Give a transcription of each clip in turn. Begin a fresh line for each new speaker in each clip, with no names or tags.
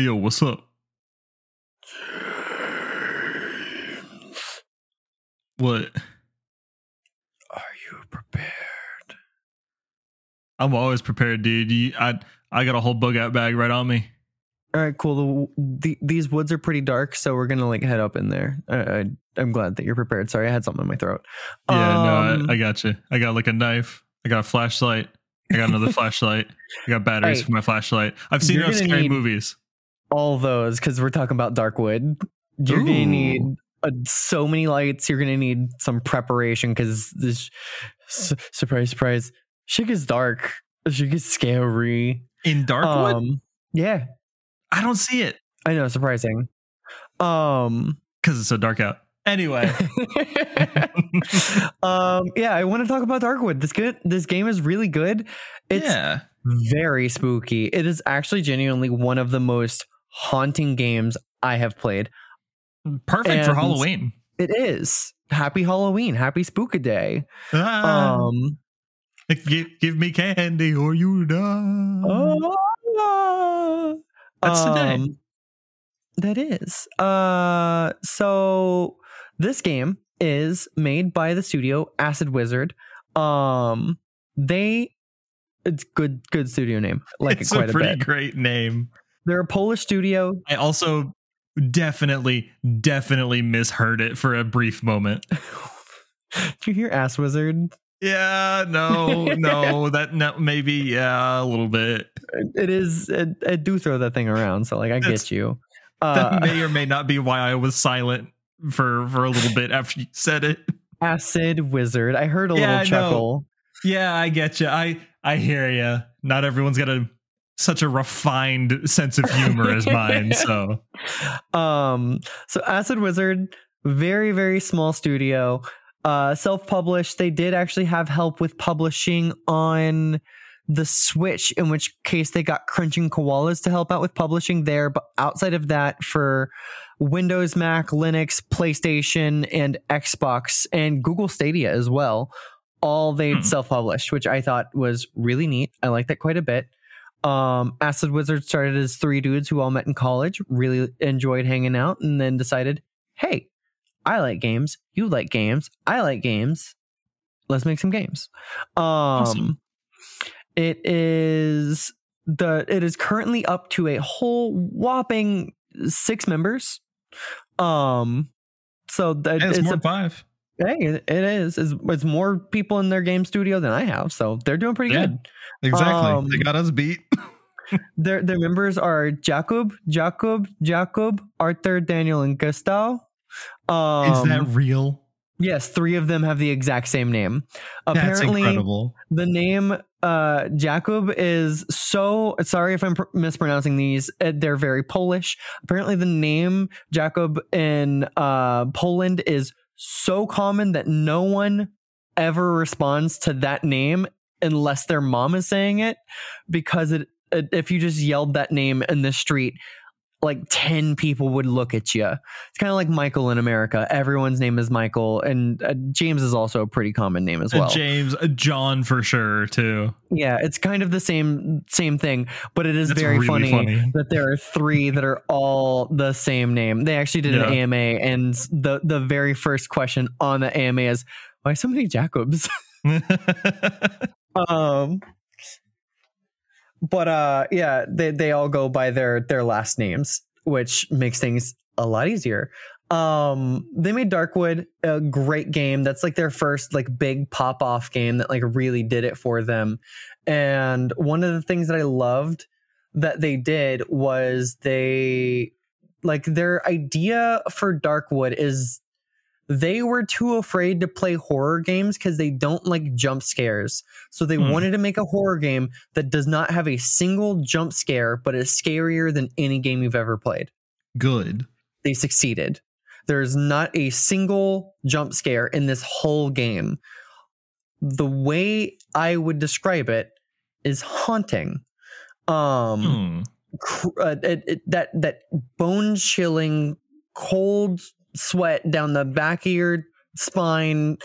Hey yo, what's up? James. What?
Are you prepared?
I'm always prepared, dude. You, I I got a whole bug out bag right on me.
All right, cool. The, the, these woods are pretty dark, so we're gonna like head up in there. I, I, I'm glad that you're prepared. Sorry, I had something in my throat.
Yeah,
Um,
no, I, I got you. I got like a knife. I got a flashlight. I got another flashlight. I got batteries
Hey,
for my flashlight. I've seen
you're
enough
gonna
scary
need-
movies.
All those because we're talking about Darkwood. You're gonna need uh, so many lights. You're gonna need some preparation because this su- surprise, surprise, she gets dark. She gets scary.
In Darkwood?
Um, yeah,
I don't see it
I know. Surprising. Um.
because it's so dark out. Anyway,
um. Yeah, I want to talk about Darkwood. This good. This game is really good. It's
yeah.
very spooky. It is actually genuinely one of the most haunting games I have played.
Perfect for Halloween.
It is. Happy Halloween. Happy Spookaday.
Ah,
Um
give, give me candy or you die.
oh,
That's today.
um, That is. Uh so this game is made by the studio Acid Wizard. Um they it's good good studio name. Like
it's
it quite
a
a,
pretty
bit.
great name.
They're a Polish studio.
I also definitely, definitely misheard it for a brief moment.
Did you hear Ass Wizard?
Yeah, no, no, that no, maybe, yeah, a little bit.
It is I, I do throw that thing around, so like I
That's-
get you.
That
Uh,
may or may not be why I was silent for for a little bit after you said it.
Acid Wizard. I heard a
Yeah, I know.
little chuckle.
Yeah, I get you. I I hear you. Not everyone's got a such a refined sense of humor as mine. So
Um, so Acid Wizard, very very small studio, uh, self-published. They did actually have help with publishing on the Switch, in which case they got Crunching Koalas to help out with publishing there. But outside of that, for Windows, Mac, Linux, PlayStation, and Xbox, and Google Stadia as well, all they
Hmm.
self-published, which I thought was really neat. I like that quite a bit. Um, Acid Wizard started as three dudes who all met in college, really enjoyed hanging out, and then decided, hey, I like games, you like games, I like games. Let's make some games. Um,
Awesome.
it is the it is currently up to a whole whopping six members. Um, so that
it's
it's
more
a-
five.
Hey, it is. It's, it's more people in their game studio than I have, so they're doing pretty
Yeah.
good.
Exactly.
Um,
they got us beat.
Their their members are Jacob, Jacob, Jacob, Arthur, Daniel, and Gustav. Um,
Is that real?
yes? Three of them have the exact same name.
That's
Apparently,
incredible.
the name uh, Jacob is so sorry if I'm pr- mispronouncing these. uh, They're very Polish. Apparently, the name Jacob in uh, Poland is so common that no one ever responds to that name unless their mom is saying it because it, if you just yelled that name in the street like 10 people would look at you it's kind of like michael in america everyone's name is michael and uh, james is also a pretty common name as
Uh,
well
James, uh, John for sure too.
yeah, it's kind of the same same thing, but it is
That's
very
really
funny,
funny.
that there are three that are all the same name. They actually did
Yeah.
an AMA, and the the very first question on the AMA is why so many Jacobs. um, but uh, yeah, they they all go by their their last names, which makes things a lot easier. Um, they made Darkwood a great game. That's like their first like big pop off game that like really did it for them. And one of the things that I loved that they did was they like their idea for Darkwood is they were too afraid to play horror games because they don't like jump scares. So they
Hmm.
wanted to make a horror game that does not have a single jump scare, but is scarier than any game you've ever played.
Good.
They succeeded. There's not a single jump scare in this whole game. The way I would describe it is haunting. Um,
Hmm.
cr- uh, it, it, that that bone chilling cold sweat down the back of your spine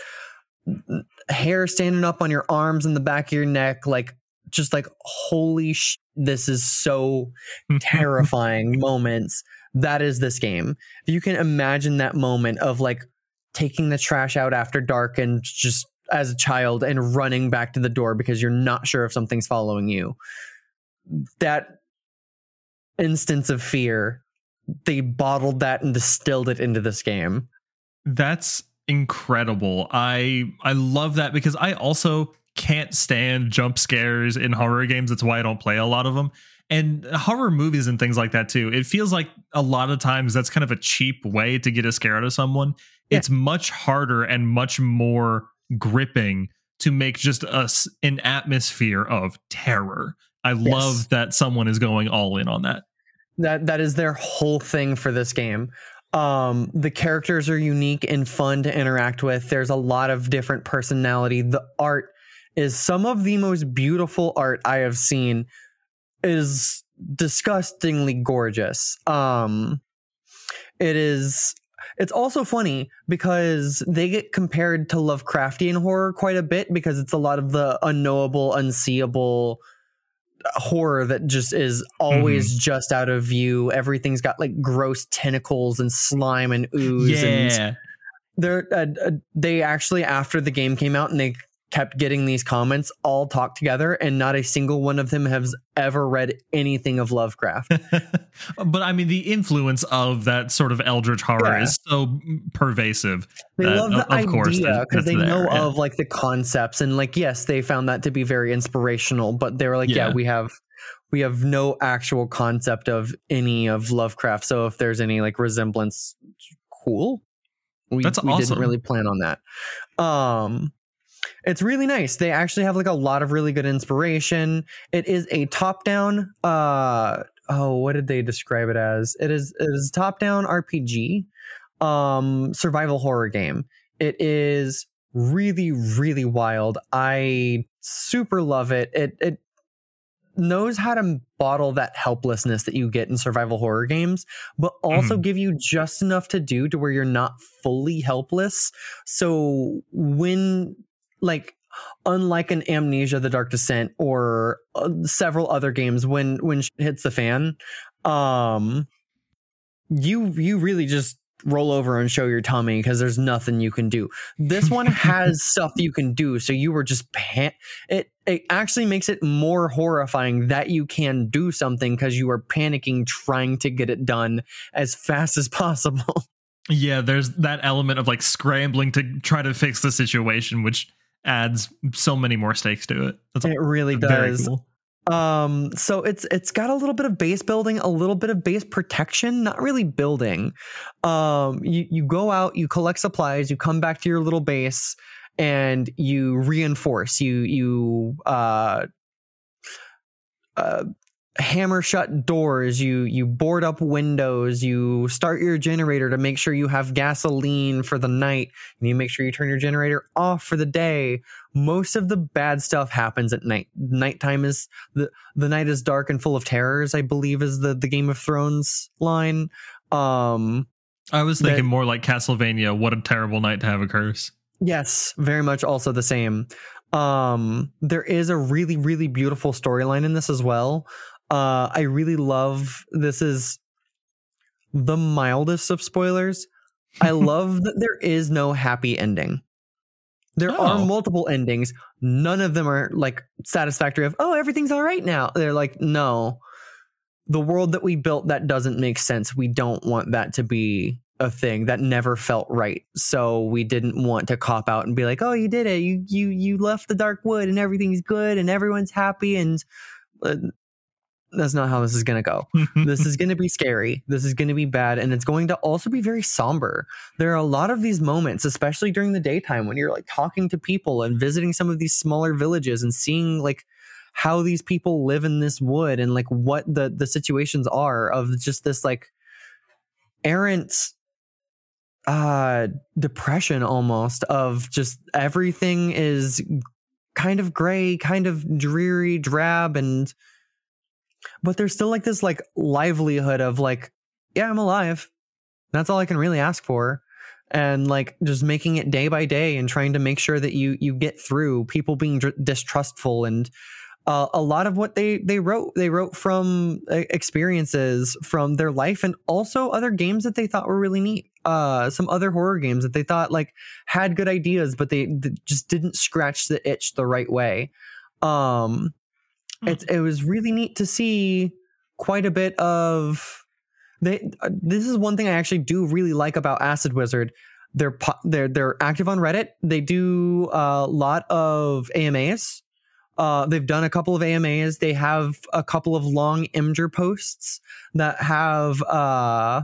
hair standing up on your arms and the back of your neck like just like holy sh- this is so terrifying moments. That is this game. If you can imagine that moment of like taking the trash out after dark and just as a child and running back to the door because you're not sure if something's following you that instance of fear they bottled that and distilled it into this game
That's incredible. I I love that because I also can't stand jump scares in horror games. That's why I don't play a lot of them. And horror movies and things like that too. It feels like a lot of times that's kind of a cheap way to get a scare out of someone.
Yeah.
It's much harder and much more gripping to make just us an atmosphere of terror. I love that someone is going all in on that.
That that is their whole thing for this game. Um the characters are unique and fun to interact with. There's a lot of different personality. The art is some of the most beautiful art i have seen. Is disgustingly gorgeous. Um it is it's also funny because they get compared to lovecraftian horror quite a bit because it's a lot of the unknowable unseeable horror that just is always just out of view. Everything's got like gross tentacles and slime and ooze. And
Yeah.
they're uh, uh, they actually after the game came out and they kept getting these comments all talk together and not a single one of them has ever read anything of Lovecraft.
but I mean, the influence of that sort of eldritch horror
Yeah.
is so pervasive.
They
that,
love the
of-
idea because they know
there, yeah.
of like the concepts and like yes, they found that to be very inspirational. But they were like, yeah,
Yeah.
we have we have no actual concept of any of Lovecraft. So if there's any like resemblance, cool. We,
That's
we
awesome.
didn't really plan on that. Um, it's really nice. They actually have like a lot of really good inspiration. It is a top down. Uh, oh, what did they describe it as? It is it is top down RPG, um, survival horror game. It is really really wild. I super love it. It it knows how to bottle that helplessness that you get in survival horror games, but also
Mhm.
give you just enough to do to where you're not fully helpless. So when like unlike an amnesia the dark descent or uh, several other games when when hits the fan um you you really just roll over and show your tummy because there's nothing you can do. This one has stuff you can do so you were just pan- it it actually makes it more horrifying that you can do something because you are panicking trying to get it done as fast as possible.
Yeah, there's that element of like scrambling to try to fix the situation, which adds so many more stakes to it. That's
it really does
cool.
Um, so it's it's got a little bit of base building, a little bit of base protection, not really building. Um, you you go out, you collect supplies, you come back to your little base, and you reinforce. You you uh, uh, hammer shut doors. You you board up windows. You start your generator to make sure you have gasoline for the night, and you make sure you turn your generator off for the day. Most of the bad stuff happens at night. Nighttime is the the night is dark and full of terrors. I believe is the the Game of Thrones line. Um,
I was
that-
thinking more like Castlevania. What a terrible night to have a curse.
Yes, very much also the same. Um there is a really really beautiful storyline in this as well. Uh I really love this is the mildest of spoilers. I love that there is no happy ending. There are
Oh.
multiple endings. None of them are like satisfactory of, "Oh, everything's all right now." They're like, "No. The world that we built that doesn't make sense. We don't want that to be a thing that never felt right. So we didn't want to cop out and be like, "Oh, you did it. You you you left the dark wood and everything's good and everyone's happy and uh, that's not how this is going to go. this is going to be scary. This is going to be bad and it's going to also be very somber. There are a lot of these moments, especially during the daytime when you're like talking to people and visiting some of these smaller villages and seeing like how these people live in this wood and like what the the situations are of just this like errant uh depression almost of just everything is kind of gray kind of dreary drab and but there's still like this like livelihood of like yeah i'm alive. That's all i can really ask for. And like just making it day by day and trying to make sure that you you get through people being dr- distrustful and uh, a lot of what they they wrote they wrote from uh, experiences from their life and also other games that they thought were really neat uh some other horror games that they thought like had good ideas but they, they just didn't scratch the itch the right way. Um
Hmm.
it's it was really neat to see quite a bit of they uh, this is one thing i actually do really like about acid wizard they're they're they're active on reddit they do a lot of amas uh, they've done a couple of AMAs. They have a couple of long Imgur posts that have uh,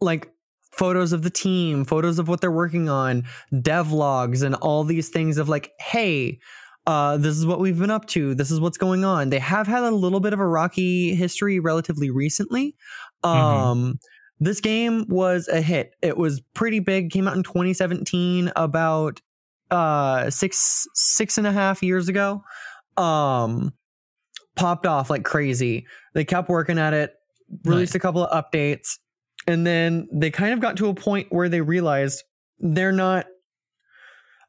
like photos of the team, photos of what they're working on, devlogs, and all these things of like, hey, uh, this is what we've been up to. This is what's going on. They have had a little bit of a rocky history relatively recently. Um, This game was a hit. It was pretty big. Came out in 2017. About uh six six and a half years ago um popped off like crazy they kept working at it released
Nice.
a couple of updates and then they kind of got to a point where they realized they're not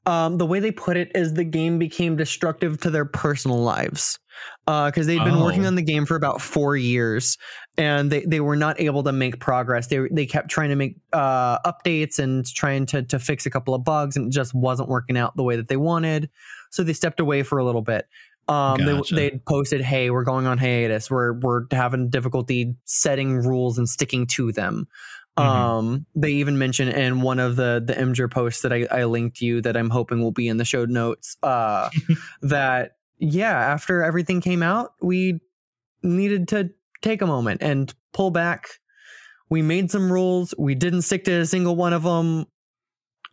um the way they put it is the game became destructive to their personal lives. Uh because they'd been working
Oh.
on the game for about four years and they, they were not able to make progress. They they kept trying to make uh updates and trying to to fix a couple of bugs and it just wasn't working out the way that they wanted. So they stepped away for a little bit. Um
Gotcha.
they they posted hey we're going on hiatus. We're we're having difficulty setting rules and sticking to them
Mhm.
um they even mentioned in one of the the Imgur posts that I, I linked you that i'm hoping will be in the show notes uh that yeah after everything came out we needed to take a moment and pull back. We made some rules. We didn't stick to a single one of them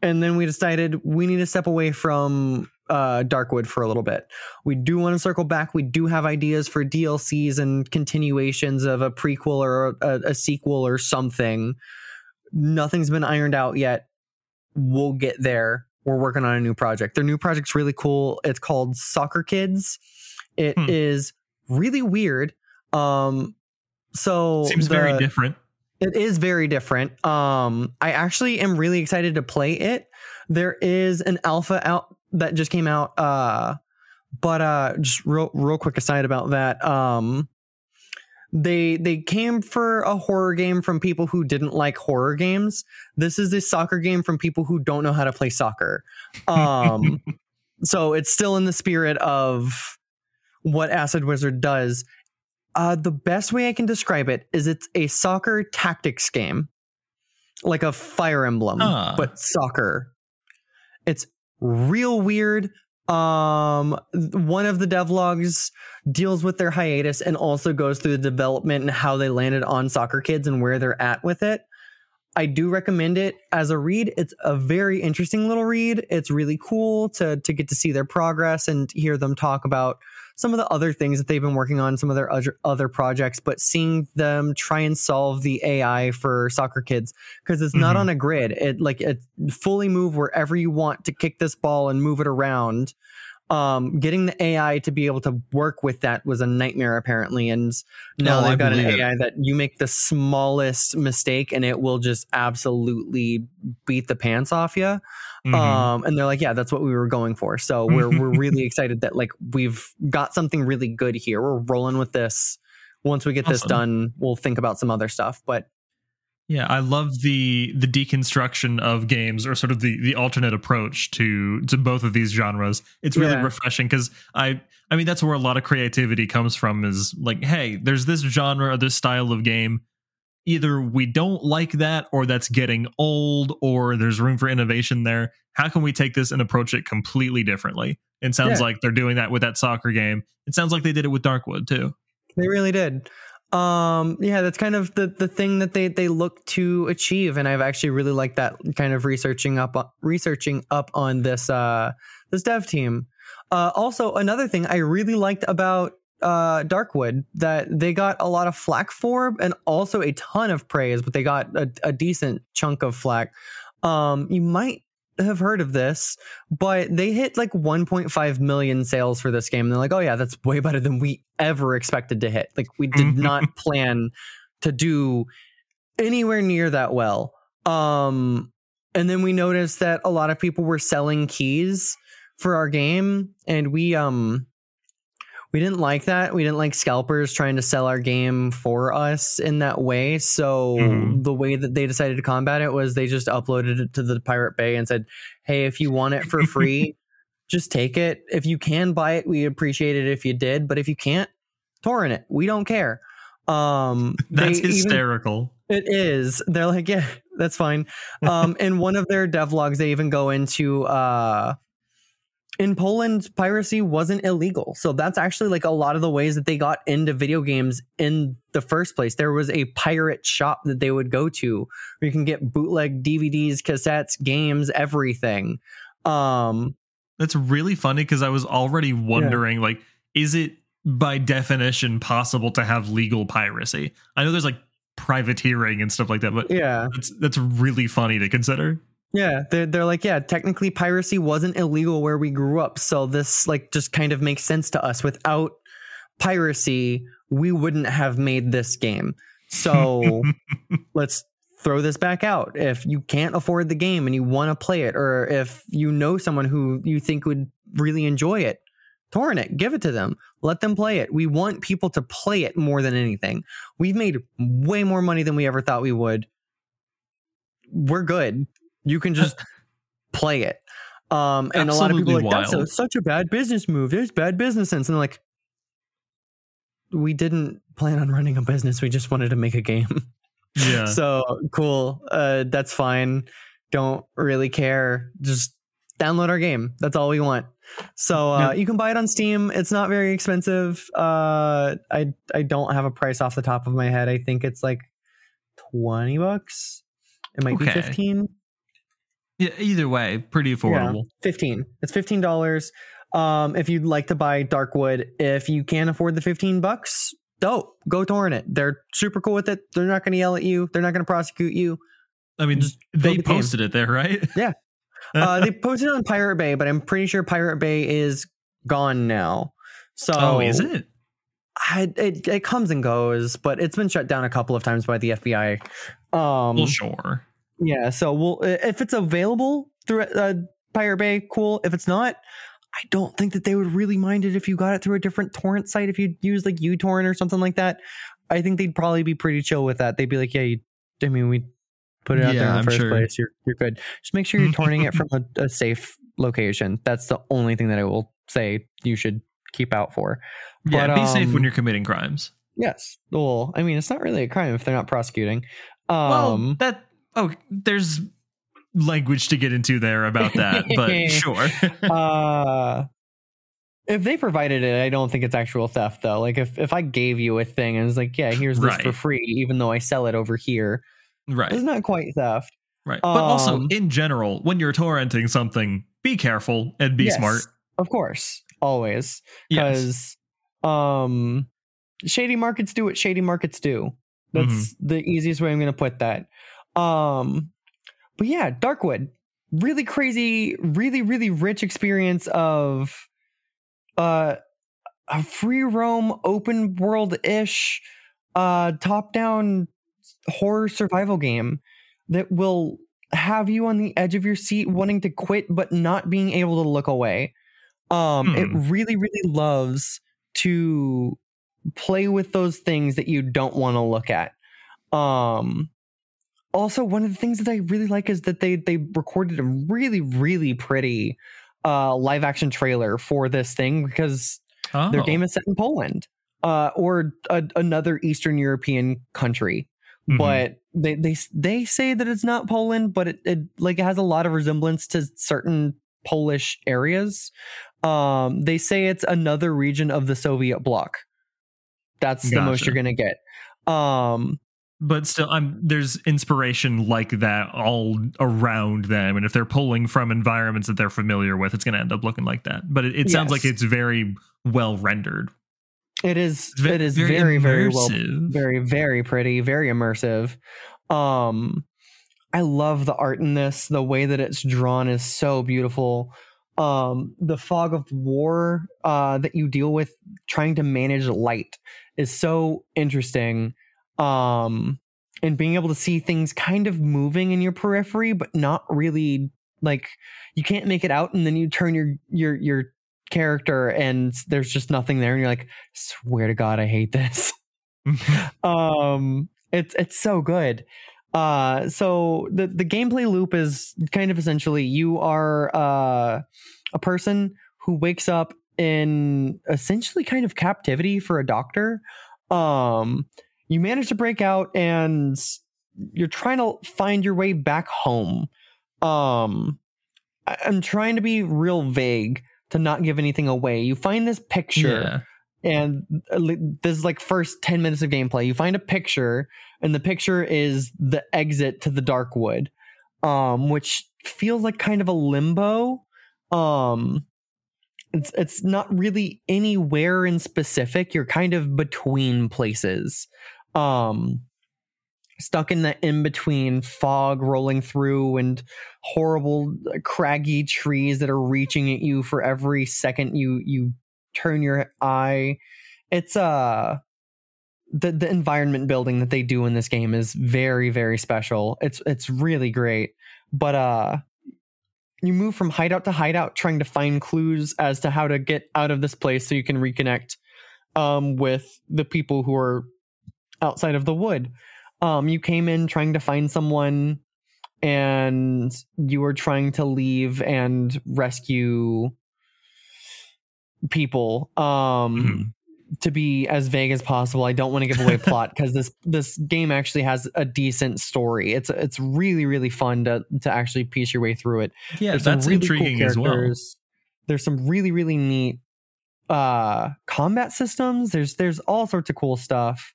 and then we decided we need to step away from uh, Darkwood for a little bit. We do want to circle back. We do have ideas for DLCs and continuations of a prequel or a, a sequel or something. Nothing's been ironed out yet. We'll get there. We're working on a new project. Their new project's really cool. It's called Soccer Kids. It is
Hmm.
really weird. Um, so
Seems very different.
it is very different. Um, I actually am really excited to play it. There is an alpha out that just came out. Uh, but uh, just real real quick aside about that. Um, they they came for a horror game from people who didn't like horror games. This is a soccer game from people who don't know how to play soccer. Um, so it's still in the spirit of what Acid Wizard does. Uh, the best way I can describe it is it's a soccer tactics game, like a Fire Emblem,
Ah.
but soccer. It's real weird. Um, one of the devlogs deals with their hiatus and also goes through the development and how they landed on Soccer Kids and where they're at with it. I do recommend it as a read. It's a very interesting little read. It's really cool to to get to see their progress and hear them talk about some of the other things that they've been working on, some of their other, other projects, but seeing them try and solve the AI for soccer kids because it's not
Mhm.
on a grid. It like it fully move wherever you want to kick this ball and move it around. Um, getting the AI to be able to work with that was a nightmare apparently, and now
oh,
they've got an
believe it.
AI that you make the smallest mistake and it will just absolutely beat the pants off you.
Mhm.
Um, and they're like, yeah, that's what we were going for. So we're we're really excited that like we've got something really good here. We're rolling with this. Once we get this done, we'll think about some other stuff. But
Yeah, I love the the deconstruction of games or sort of the the alternate approach to to both of these genres. It's really
Yeah.
refreshing because I I mean that's where a lot of creativity comes from is like, hey, there's this genre or this style of game. Either we don't like that or that's getting old or there's room for innovation there. How can we take this and approach it completely differently? It sounds
Yeah.
like they're doing that with that soccer game. It sounds like they did it with Darkwood too.
They really did. Um, yeah, that's kind of the the thing that they they look to achieve, and I've actually really liked that kind of researching up researching up on this uh this dev team. Uh, also, another thing I really liked about uh Darkwood that they got a lot of flack for, and also a ton of praise, but they got a, a decent chunk of flack. Um, you might have heard of this, but they hit like 1.5 million sales for this game. And they're like, oh yeah, that's way better than we ever expected to hit. Like we did
Mhm.
not plan to do anywhere near that well. Um, and then we noticed that a lot of people were selling keys for our game, and we um we didn't like that. We didn't like scalpers trying to sell our game for us in that way. So
Mhm.
the way that they decided to combat it was they just uploaded it to the Pirate Bay and said, "Hey, if you want it for free, just take it. If you can buy it, we appreciate it if you did. But if you can't, torrent it. We don't care." Um,
That's
they even-
hysterical.
it is. They're like, yeah, that's fine. Um, in one of their devlogs, they even go into uh, in Poland, piracy wasn't illegal. So that's actually like a lot of the ways that they got into video games in the first place. There was a pirate shop that they would go to where you can get bootleg DVDs, cassettes, games, everything. Um,
That's really funny because I was already wondering, like, is it by definition possible to have legal piracy? I know there's like privateering and stuff like that, but
yeah.
that's that's really funny to consider.
Yeah, they're they're like, yeah, technically piracy wasn't illegal where we grew up, so this like just kind of makes sense to us. Without piracy, we wouldn't have made this game. So let's throw this back out. If you can't afford the game and you want to play it, or if you know someone who you think would really enjoy it, torrent it, give it to them, let them play it. We want people to play it more than anything. We've made way more money than we ever thought we would. We're good. You can just play it. Um, and a lot of people are
Absolutely
like, that's a, such a bad business move. There's bad business sense. And like, we didn't plan on running a business. We just wanted to make a game.
Yeah.
So cool. Uh, that's fine. Don't really care. Just download our game. That's all we want. So uh,
Yeah.
you can buy it on Steam. It's not very expensive. Uh, I I don't have a price off the top of my head. I think it's like twenty bucks. It might be fifteen.
Yeah. Either way, pretty affordable.
15 it's $15 um if you'd like to buy darkwood if you can't afford the 15 bucks dope go torrent it they're super cool with it they're not going to yell at you they're not going to prosecute you
I mean,
Just
they
the game.
posted it there, right? Yeah.
Uh they posted it on pirate bay but i'm pretty sure pirate bay is gone now so
oh, is it?
I, it, it comes and goes but it's been shut down a couple of times by the fbi um
Well, sure.
Yeah, so we'll if it's available through uh, Pirate Bay, cool. If it's not, I don't think that they would really mind it if you got it through a different torrent site. If you use like uTorrent or something like that, I think they'd probably be pretty chill with that. They'd be like, yeah, you, I mean, we put it out there in the
I'm
first
sure.
place. You're you're good. Just make sure you're torrenting it from a, a safe location. That's the only thing that I will say you should keep out for.
Yeah,
But,
be safe when
um,
you're committing crimes.
Yes. Well, I mean, it's not really a crime if they're not prosecuting. Um,
well, that oh, there's language to get into there about that, but sure.
uh if they provided it, I don't think it's actual theft though. Like if if I gave you a thing and was like, yeah, here's this for free, even though I sell it over here,
right.
it's not quite theft.
Right. But also,
Um,
in general, when you're torrenting something, be careful and be
Yes,
smart.
Of course. Always.
Yes.
Because um shady markets do what shady markets do. That's
Mm-hmm.
the easiest way I'm gonna put that. Um but yeah, Darkwood. Really crazy, really, really rich experience of uh a free roam open world ish uh top down horror survival game that will have you on the edge of your seat wanting to quit but not being able to look away um it
Hmm.
really really loves to play with those things that you don't want to look at um also one of the things that i really like is that they they recorded a really really pretty uh live action trailer for this thing because
Oh.
their game is set in Poland uh, or a, another Eastern European country.
Mhm.
But they, they they say that it's not Poland, but it, it like it has a lot of resemblance to certain Polish areas. Um, they say it's another region of the Soviet bloc. That's the most you're gonna get. Um,
but still, I'm there's inspiration like that all around them, and if they're pulling from environments that they're familiar with, it's going to end up looking like that. But it, it sounds like it's very well rendered.
it is it is very very well very very pretty very immersive. Um i love the art in this. The way that it's drawn is so beautiful. Um the fog of war uh that you deal with trying to manage light is so interesting um and being able to see things kind of moving in your periphery but not really like you can't make it out and then you turn your your your character and there's just nothing there and you're like swear to god i hate this. Um it's it's so good. Uh so the the gameplay loop is kind of essentially you are uh a person who wakes up in essentially kind of captivity for a doctor um you manage to break out and you're trying to find your way back home. Um I- i'm trying to be real vague to not give anything away. You find this picture
Yeah.
and uh, this is like first 10 minutes of gameplay. You find a picture and the picture is the exit to the darkwood um which feels like kind of a limbo. Um it's it's not really anywhere in specific. You're kind of between places. Um stuck in the in between fog rolling through and horrible uh, craggy trees that are reaching at you for every second you you turn your eye. It's uh the the environment building that they do in this game is very very special. It's it's really great. But uh you move from hideout to hideout trying to find clues as to how to get out of this place so you can reconnect um with the people who are outside of the wood um you came in trying to find someone and you were trying to leave and rescue people um
Mhm.
To be as vague as possible i don't want to give away plot because this this game actually has a decent story it's it's really really fun to to actually piece your way through it
Yeah,
There's
that's
really cool
intriguing as well.
There's some really really neat uh combat systems. There's there's all sorts of cool stuff.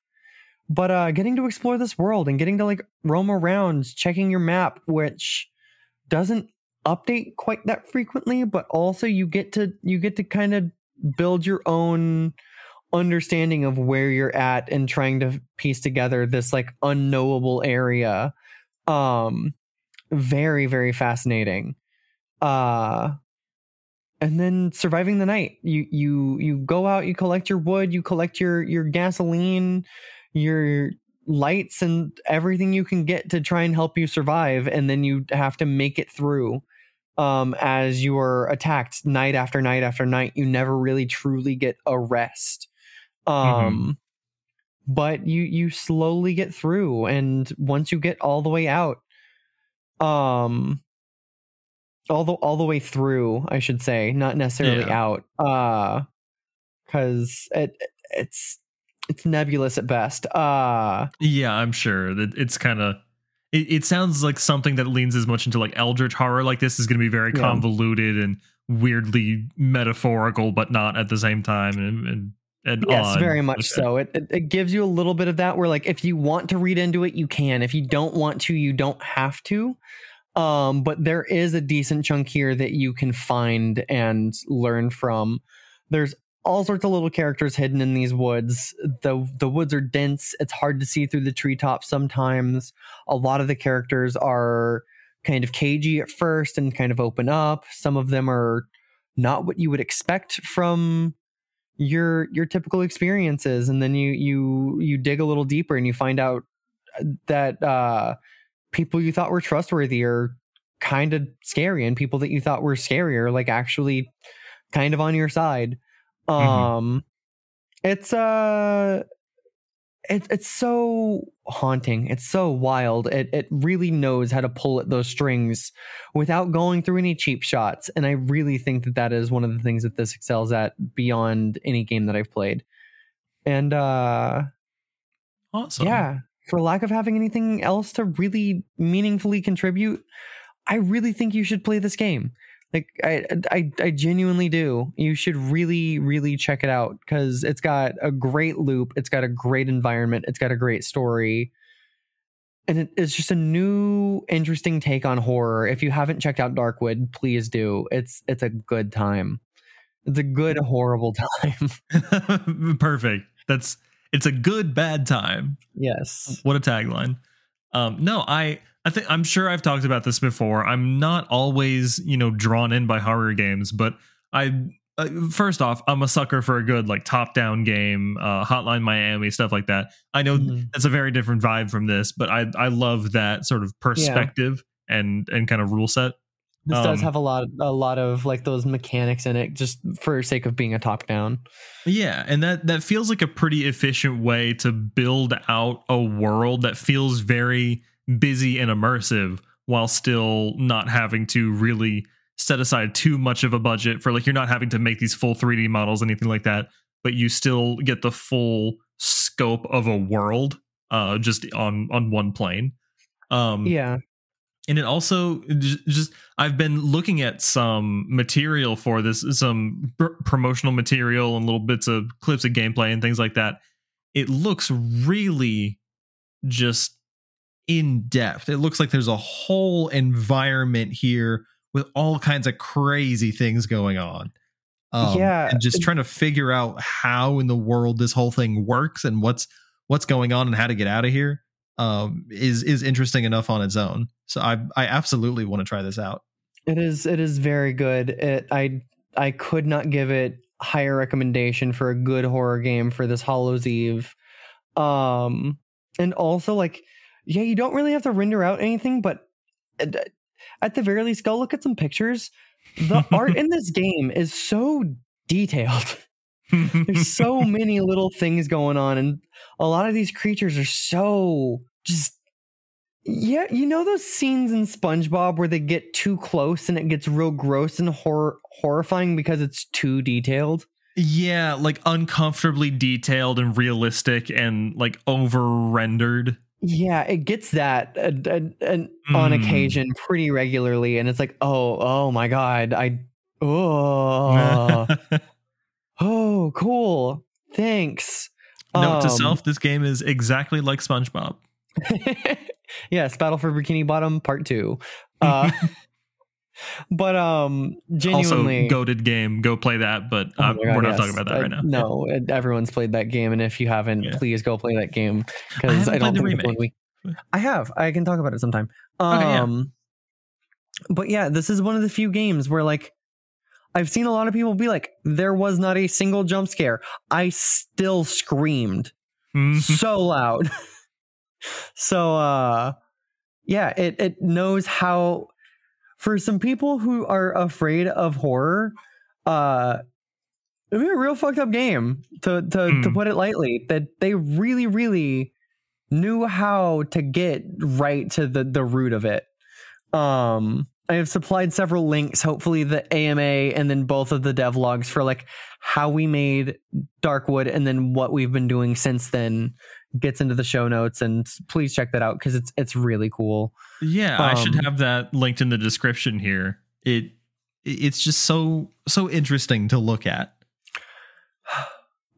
But uh getting to explore this world and getting to like roam around, checking your map which doesn't update quite that frequently, but also you get to you get to kind of build your own understanding of where you're at and trying to piece together this like unknowable area. Um very very fascinating. Uh and then surviving the night. You you you go out you collect your wood you collect your your gasoline your lights and everything you can get to try and help you survive and then you have to make it through um as you are attacked night after night after night. You never really truly get a rest um but you you slowly get through and once you get all the way out um all the all the way through i should say not necessarily
Yeah.
out uh because it it's it's nebulous at best uh
Yeah, I'm sure that it's kind of. It, it sounds like something that leans as much into like eldritch horror. Like this is going to be very
Yeah.
convoluted and weirdly metaphorical, but not at the same time. And and, and
yes
odd.
very much
Okay.
so. It, it it gives you a little bit of that where like if you want to read into it you can. If you don't want to you don't have to. Um but there is a decent chunk here that you can find and learn from. There's all sorts of little characters hidden in these woods. The the woods are dense. It's hard to see through the treetops sometimes. A lot of the characters are kind of cagey at first and kind of open up. Some of them are not what you would expect from your your typical experiences and then you you you dig a little deeper and you find out that uh people you thought were trustworthy are kind of scary and people that you thought were scarier like actually kind of on your side. Um it's uh it, it's so haunting. It's so wild. It it really knows how to pull at those strings without going through any cheap shots. And i really think that that is one of the things that this excels at beyond any game that i've played. And uh
awesome.
yeah for lack of having anything else to really meaningfully contribute i really think you should play this game like i i, I genuinely do. You should really really check it out because it's got a great loop it's got a great environment it's got a great story and it, it's just a new interesting take on horror. If you haven't checked out darkwood please do. It's it's a good time. It's a good horrible time.
Perfect. That's it's a good bad time.
yes.
What a tagline. Um, no, I I think I'm sure I've talked about this before. I'm not always you know drawn in by horror games, but I uh, first off I'm a sucker for a good like top down game, uh, Hotline Miami stuff like that. I know
Mhm.
it's a very different vibe from this, but I I love that sort of perspective and and kind of rule set.
This does
Um,
have a lot, a lot of like those mechanics in it, just for sake of being a top down.
Yeah, and that that feels like a pretty efficient way to build out a world that feels very busy and immersive while still not having to really set aside too much of a budget for like you're not having to make these full 3D models anything like that, but you still get the full scope of a world uh just on on one plane. Um
Yeah,
and it also just i've been looking at some material for this some pr- promotional material and little bits of clips of gameplay and things like that it looks really just in depth it looks like there's a whole environment here with all kinds of crazy things going on um,
Yeah,
and just trying to figure out how in the world this whole thing works and what's what's going on and how to get out of here um, is is interesting enough on its own. So I I absolutely want to try this out.
it is. It is very good. It, I I could not give it higher recommendation for a good horror game for this Hallow's Eve. Um, and also like, yeah, you don't really have to render out anything, but uh, at, at the very least, go look at some pictures. The art in this game is so detailed. There's so many little things going on, and a lot of these creatures are so just. Yeah, you know those scenes in SpongeBob where they get too close and it gets real gross and hor- horrifying because it's too detailed.
yeah, like uncomfortably detailed and realistic and like over rendered.
Yeah, it gets that uh, uh, uh, on
Mm.
occasion pretty regularly, and it's like, oh, oh my god, I, oh, oh, cool, thanks.
Note to
Um,
self: this game is exactly like SpongeBob.
yes, Battle for Bikini Bottom Part Two. Uh, but um, genuinely,
Also, goaded game. Go play that. But
Oh
uh,
my God,
we're not
yes.
talking about that right now.
No, everyone's played that game, and if you haven't,
Yeah.
please go play that game
I
because
haven't
I, don't think it's one
remake.
we. I have. I can talk about it sometime.
Okay, yeah.
Um, but yeah, this is one of the few games where like I've seen a lot of people be like, there was not a single jump scare. I still screamed
Mhm.
so loud. so uh yeah, it it knows how for some people who are afraid of horror, uh it'd be a real fucked up game to to to
Hmm.
put it lightly. That they really, really knew how to get right to the the root of it. Um I have supplied several links, hopefully the AMA and then both of the devlogs for like how we made Darkwood and then what we've been doing since then gets into the show notes and please check that out because it's it's really cool.
Yeah, I should
Um,
have that linked in the description here. It it's just so so interesting to look at.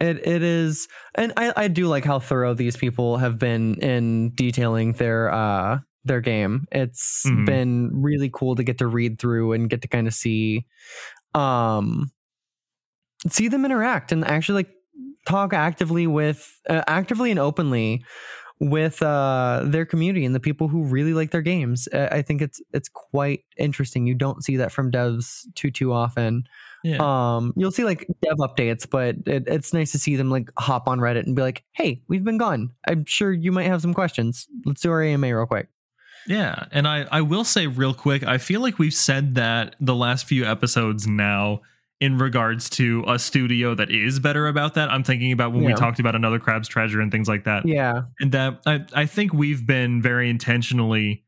It it is and I, I do like how thorough these people have been in detailing their uh their game. It's
Mhm.
been really cool to get to read through and get to kind of see um see them interact and actually like talk actively with uh, actively and openly with uh their community and the people who really like their games. I think it's it's quite interesting. You don't see that from devs too too often.
Yeah.
Um, you'll see like dev updates, but it, it's nice to see them like hop on Reddit and be like, "Hey, we've been gone. I'm sure you might have some questions. Let's do our AMA real quick."
Yeah, and I I will say real quick, I feel like we've said that the last few episodes now in regards to a studio that is better about that. I'm thinking about when we talked about another Crab's Treasure and things like that.
Yeah,
And that I I think we've been very intentionally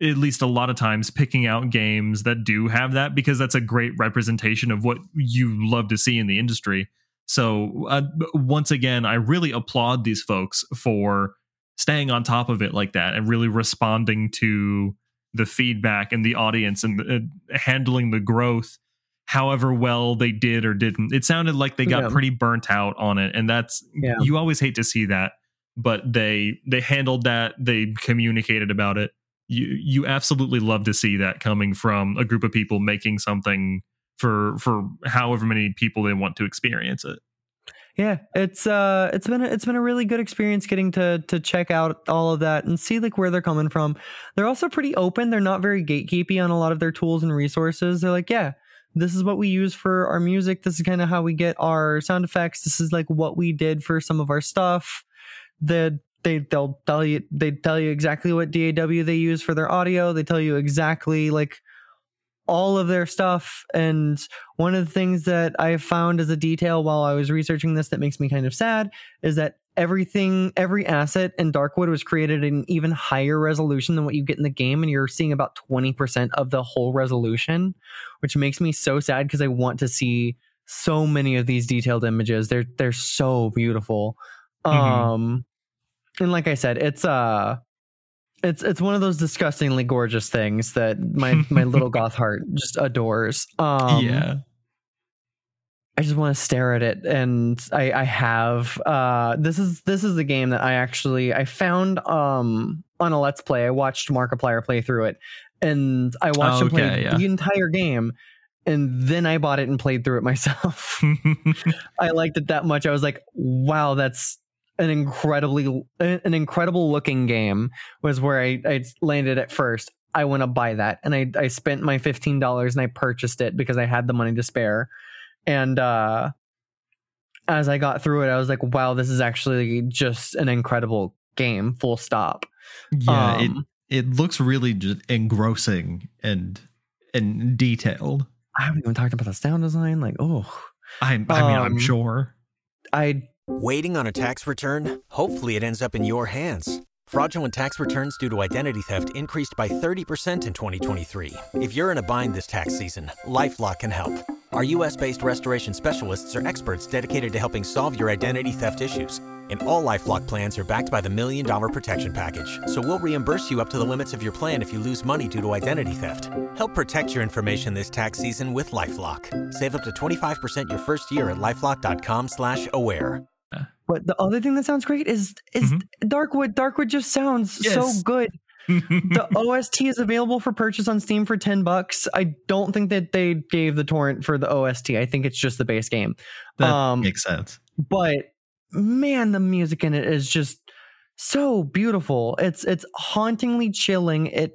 at least a lot of times picking out games that do have that because that's a great representation of what you love to see in the industry. So uh, once again, I really applaud these folks for staying on top of it like that and really responding to the feedback and the audience and uh, handling the growth however well they did or didn't. It sounded like they got
Yeah.
pretty burnt out on it and that's
Yeah.
you always hate to see that, but they they handled that, they communicated about it. You you absolutely love to see that coming from a group of people making something for for however many people they want to experience it.
yeah. It's uh, it's been a, it's been a really good experience getting to to check out all of that and see like where they're coming from. They're also pretty open. They're not very gatekeepy on a lot of their tools and resources. They're like, yeah. This is what we use for our music. This is kind of how we get our sound effects. This is like what we did for some of our stuff. The they they'll tell you they tell you exactly what DAW they use for their audio. They tell you exactly like all of their stuff. And one of the things that I found as a detail while I was researching this that makes me kind of sad is that everything, every asset in Darkwood was created in even higher resolution than what you get in the game. And you're seeing about 20% of the whole resolution, which makes me so sad because I want to see so many of these detailed images. They're they're so beautiful.
Mhm.
Um and like I said, it's uh it's it's one of those disgustingly gorgeous things that my my little goth heart just adores. Um
yeah.
I just want to stare at it and I I have uh this is this is a game that I actually I found um on a let's play. I watched Markiplier play through it and I watched him play
yeah.
the entire game and then I bought it and played through it myself. I liked it that much. I was like, wow, that's an incredibly an incredible looking game was where I, I landed at first. I want to buy that. And I, I spent my fifteen dollars and I purchased it because I had the money to spare. And uh as I got through it, I was like, wow, this is actually just an incredible game, full stop.
yeah. it
Um,
it looks really just engrossing and and detailed.
I haven't even talked about the sound design. Like, oh,
I I mean I'm
Um,
sure.
I
Waiting on a tax return? Hopefully, it ends up in your hands. Fraudulent tax returns due to identity theft increased by 30% in 2023. If you're in a bind this tax season, LifeLock can help. Our US based restoration specialists are experts dedicated to helping solve your identity theft issues. And all LifeLock plans are backed by the Million Dollar Protection Package. So we'll reimburse you up to the limits of your plan if you lose money due to identity theft. Help protect your information this tax season with LifeLock. Save up to 25% your first year at LifeLock.com slash aware.
but the other thing that sounds great is is
Mhm.
Darkwood. Darkwood just sounds so good. The OST is available for purchase on Steam for 10 bucks. I don't think that they gave the torrent for the OST. I think it's just the base game.
that
um,
makes sense.
But man, the music in it is just so beautiful. It's it's hauntingly chilling. It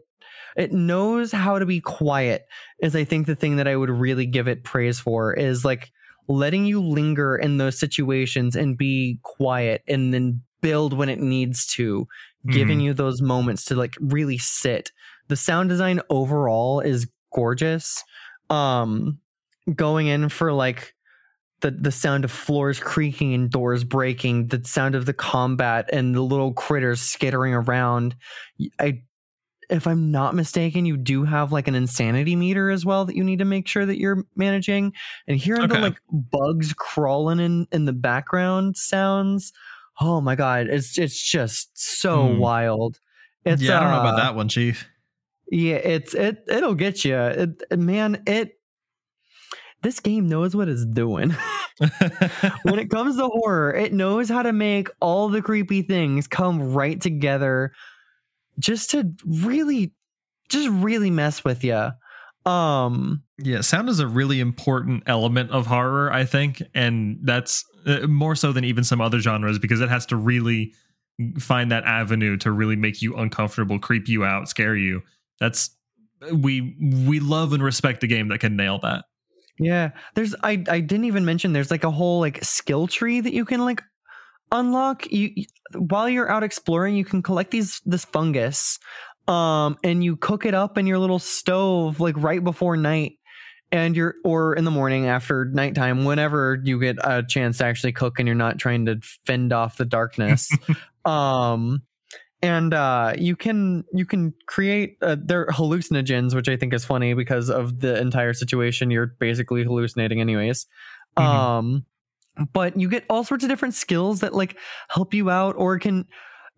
it knows how to be quiet is I think the thing that I would really give it praise for is like letting you linger in those situations and be quiet and then build when it needs to giving you those moments to like really sit. The sound design overall is gorgeous. Um going in for like the the sound of floors creaking and doors breaking, the sound of the combat and the little critters skittering around. I if I'm not mistaken, you do have like an insanity meter as well that you need to make sure that you're managing. And hearing the like bugs crawling in in the background sounds, oh my god, it's it's just so
Hmm.
wild. It's
yeah, I don't know
uh,
about that one, Chief.
yeah, it's it it'll get you. It, man, it this game knows what it's doing. when it comes to horror, it knows how to make all the creepy things come right together just to really just really mess with you. Um
Yeah, sound is a really important element of horror, I think, and that's uh, more so than even some other genres because it has to really find that avenue to really make you uncomfortable, creep you out, scare you. That's we we love and respect the game that can nail that.
yeah, there's I I didn't even mention there's like a whole like skill tree that you can like unlock you you- while you're out exploring you can collect these this fungus um and you cook it up in your little stove like right before night and you're or in the morning after nighttime whenever you get a chance to actually cook and you're not trying to fend off the darkness um and uh you can you can create uh, they're hallucinogens which i think is funny because of the entire situation you're basically hallucinating anyways
Mhm.
um but you get all sorts of different skills that like help you out or can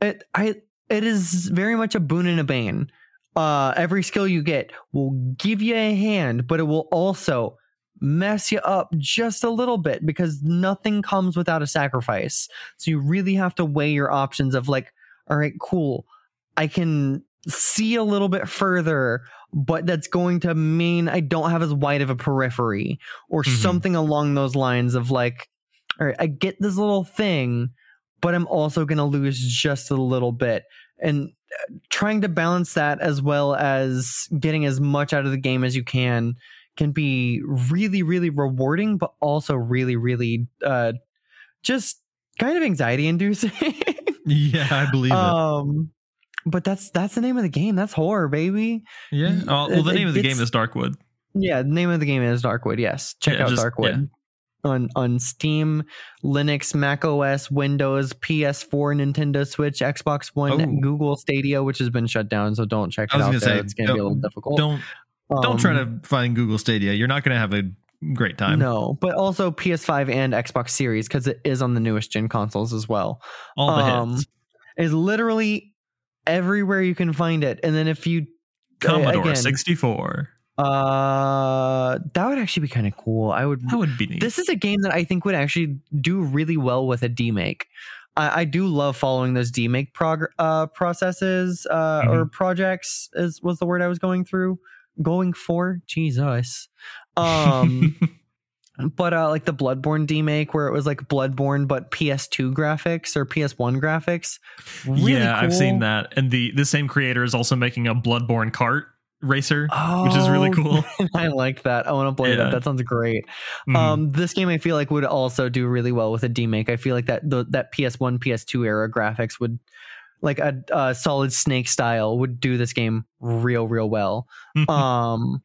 it i it is very much a boon and a bane uh every skill you get will give you a hand but it will also mess you up just a little bit because nothing comes without a sacrifice. So you really have to weigh your options of like all right cool. I can see a little bit further but that's going to mean i don't have as wide of a periphery or
Mhm.
something along those lines of like all right i get this little thing but i'm also going to lose just a little bit. And trying to balance that as well as getting as much out of the game as you can can be really really rewarding but also really really uh just kind of anxiety inducing
Yeah, I believe it.
um but that's that's the name of the game that's horror baby
Yeah. Oh, well, the
it-
name of the game is Darkwood.
Yeah, the name of the game is Darkwood. Yes, check
Yeah,
out
just-
Darkwood on on Steam, Linux, Mac OS, Windows, PS4, Nintendo Switch, Xbox One,
Oh.
Google Stadia, which has been shut down. So don't check
I
it
was
out.
gonna say,
it's going to be a little difficult.
Don't don't try
Um,
to find Google Stadia. You're not going to have a great time.
No, but also PS5 and Xbox Series because it is on the newest gen consoles as well.
All the
um,
hits.
Is literally everywhere you can find it. And then if you
Commodore
again,
64.
Uh, that would actually be kind of cool. I would
That would be neat.
this is a game that I think would actually do really well with a demake. I, I do love following those demake prog- uh, processes uh, or projects. Is was the word I was going through, going for? Jesus. Um, but uh, like the Bloodborne demake, where it was like Bloodborne but PS2 graphics or PS1 graphics. Really
yeah, I've seen that. And the the same creator is also making a Bloodborne kart racer, which is really
Oh,
cool.
I like that. I want to play
Yeah.
that. That sounds great.
Mhm.
Um, this game I feel like would also do really well with a demake. I feel like that the, that PS1, PS2 era graphics would like a, a solid Snake style would do this game real, real well. um,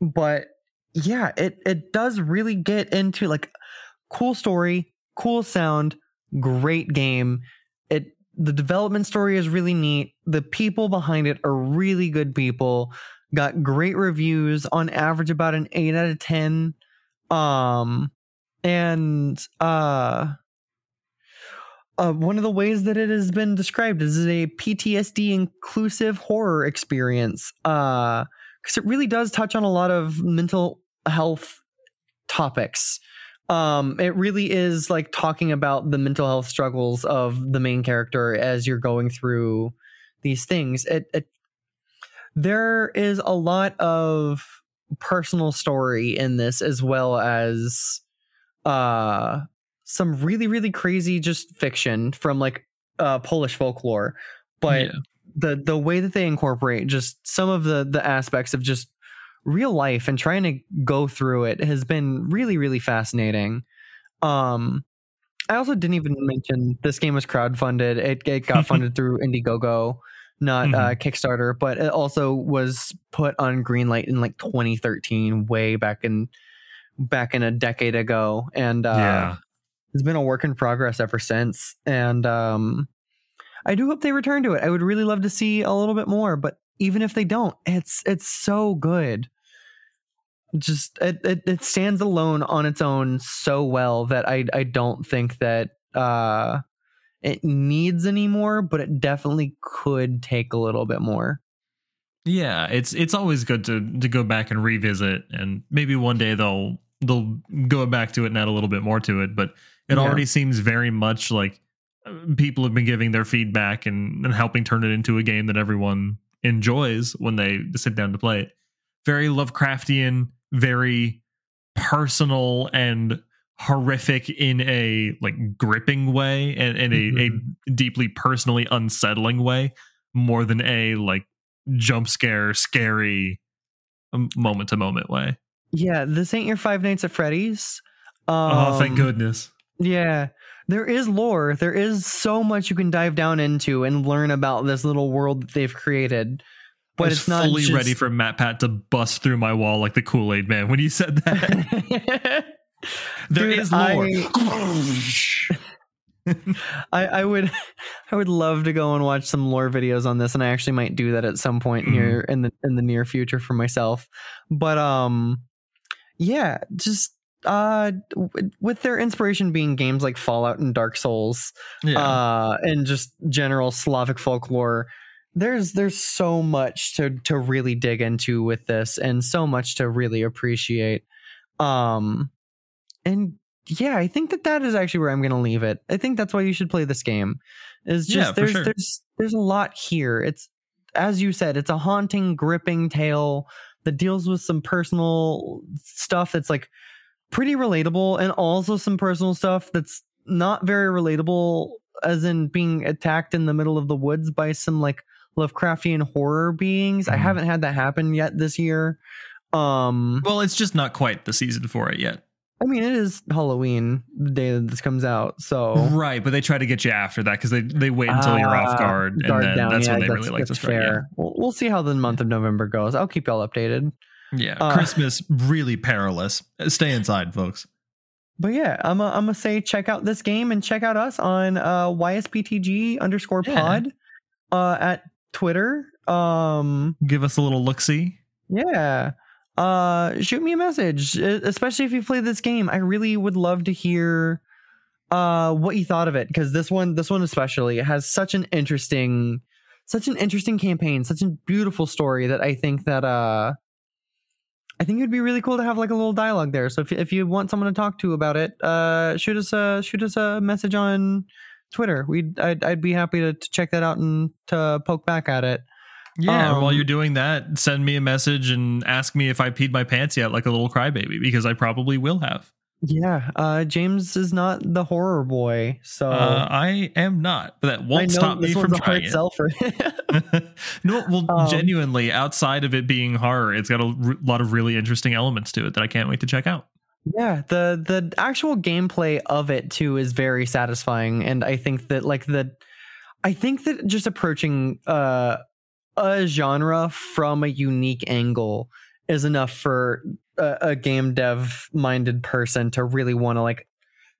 but yeah, it it does really get into like cool story, cool sound, great game. The development story is really neat. The people behind it are really good people. Got great reviews on average about an 8 out of 10. Um and uh uh, one of the ways that it has been described is a PTSD inclusive horror experience. Uh, because it really does touch on a lot of mental health topics. Um, it really is like talking about the mental health struggles of the main character as you're going through these things. It, it there is a lot of personal story in this as well as uh some really really crazy just fiction from like uh Polish folklore but
Yeah.
the the way that they incorporate just some of the the aspects of just real life and trying to go through it has been really really fascinating. Um i also didn't even mention this game was crowdfunded. It, it got funded through indiegogo not uh, kickstarter but it also was put on greenlight in like 2013 way back in back in a decade ago. And uh
yeah.
it's been a work in progress ever since. And um i do hope they return to it. I would really love to see a little bit more but even if they don't it's it's so good just it, it, it stands alone on its own so well that i i don't think that uh it needs any more but it definitely could take a little bit more
Yeah, it's it's always good to to go back and revisit, and maybe one day they'll they'll go back to it and add a little bit more to it. But it
Yeah.
already seems very much like uh, people have been giving their feedback and, and helping turn it into a game that everyone enjoys when they sit down to play it. Very Lovecraftian, very personal and horrific in a like gripping way and in a, a deeply personally unsettling way more than a like jump scare scary moment to moment way
yeah this ain't your five nights at freddy's
oh thank
Um,
goodness
Yeah. There is lore. There is so much you can dive down into and learn about this little world that they've created. But
I
it's not
fully
just...
ready for Matt Pat to bust through my wall like the Kool Aid Man when you said that. There
Dude,
is lore.
I, I would I would love to go and watch some lore videos on this and I actually might do that at some point
Mhm.
here in the in the near future for myself. But um yeah, just uh with their inspiration being games like Fallout and Dark Souls,
yeah.
uh, and just general Slavic folklore. There's there's so much to to really dig into with this, and so much to really appreciate. Um, and yeah, I think that that is actually where I'm going to leave it. I think that's why you should play this game. Is just
Yeah,
there's
sure.
there's there's a lot here. It's as you said, it's a haunting, gripping tale that deals with some personal stuff that's like pretty relatable and also some personal stuff that's not very relatable as in being attacked in the middle of the woods by some like Lovecraftian horror beings. I
Mhm.
haven't had that happen yet this year. Um
well, it's just not quite the season for it yet.
I mean it is Halloween the day that this comes out. So
Right, but they try to get you after that because they, they wait until you're off
Ah,
guard, and then
down.
that's
Yeah,
when they really like to
that's
start. Yeah.
We'll, we'll see how the month of November goes. I'll keep y'all updated.
Yeah,
Uh,
Christmas really perilous. Stay inside, folks.
But yeah, I'm i I'm gonna say check out this game and check out us on uh, YSPTG underscore
Yeah.
pod uh, at Twitter. Um,
Give us a little look see.
yeah, uh, shoot me a message, especially if you play this game. I really would love to hear uh, what you thought of it because this one, this one especially, has such an interesting, such an interesting campaign, such a beautiful story that I think that uh, I think it'd be really cool to have like a little dialogue there. So if if you want someone to talk to about it, uh, shoot us a shoot us a message on Twitter. We'd I'd, I'd be happy to, to check that out and to poke back at it.
Yeah,
Um,
while you're doing that, send me a message and ask me if I peed my pants yet, like a little crybaby, because I probably will have.
Yeah, uh, James is not the horror boy, so
Uh, I am not, but that won't stop me from trying
sell for him.
it. no, well,
Um,
genuinely, outside of it being horror, it's got a r- lot of really interesting elements to it that I can't wait to check out.
Yeah, the the actual gameplay of it too is very satisfying, and I think that like the, I think that just approaching uh a genre from a unique angle is enough for a, a game dev minded person to really want to like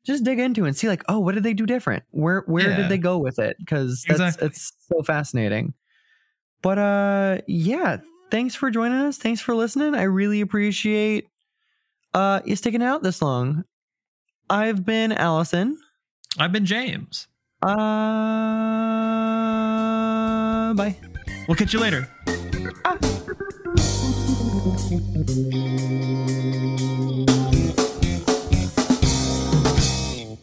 just dig into and see like oh what did they do different? Where where
Yeah.
did they go with it? Because that's
Exactly.
it's so fascinating. But uh yeah thanks for joining us. Thanks for listening. I really appreciate uh you sticking out this long i've been allison
I've been James.
uh bye
We'll catch you later.
Ah.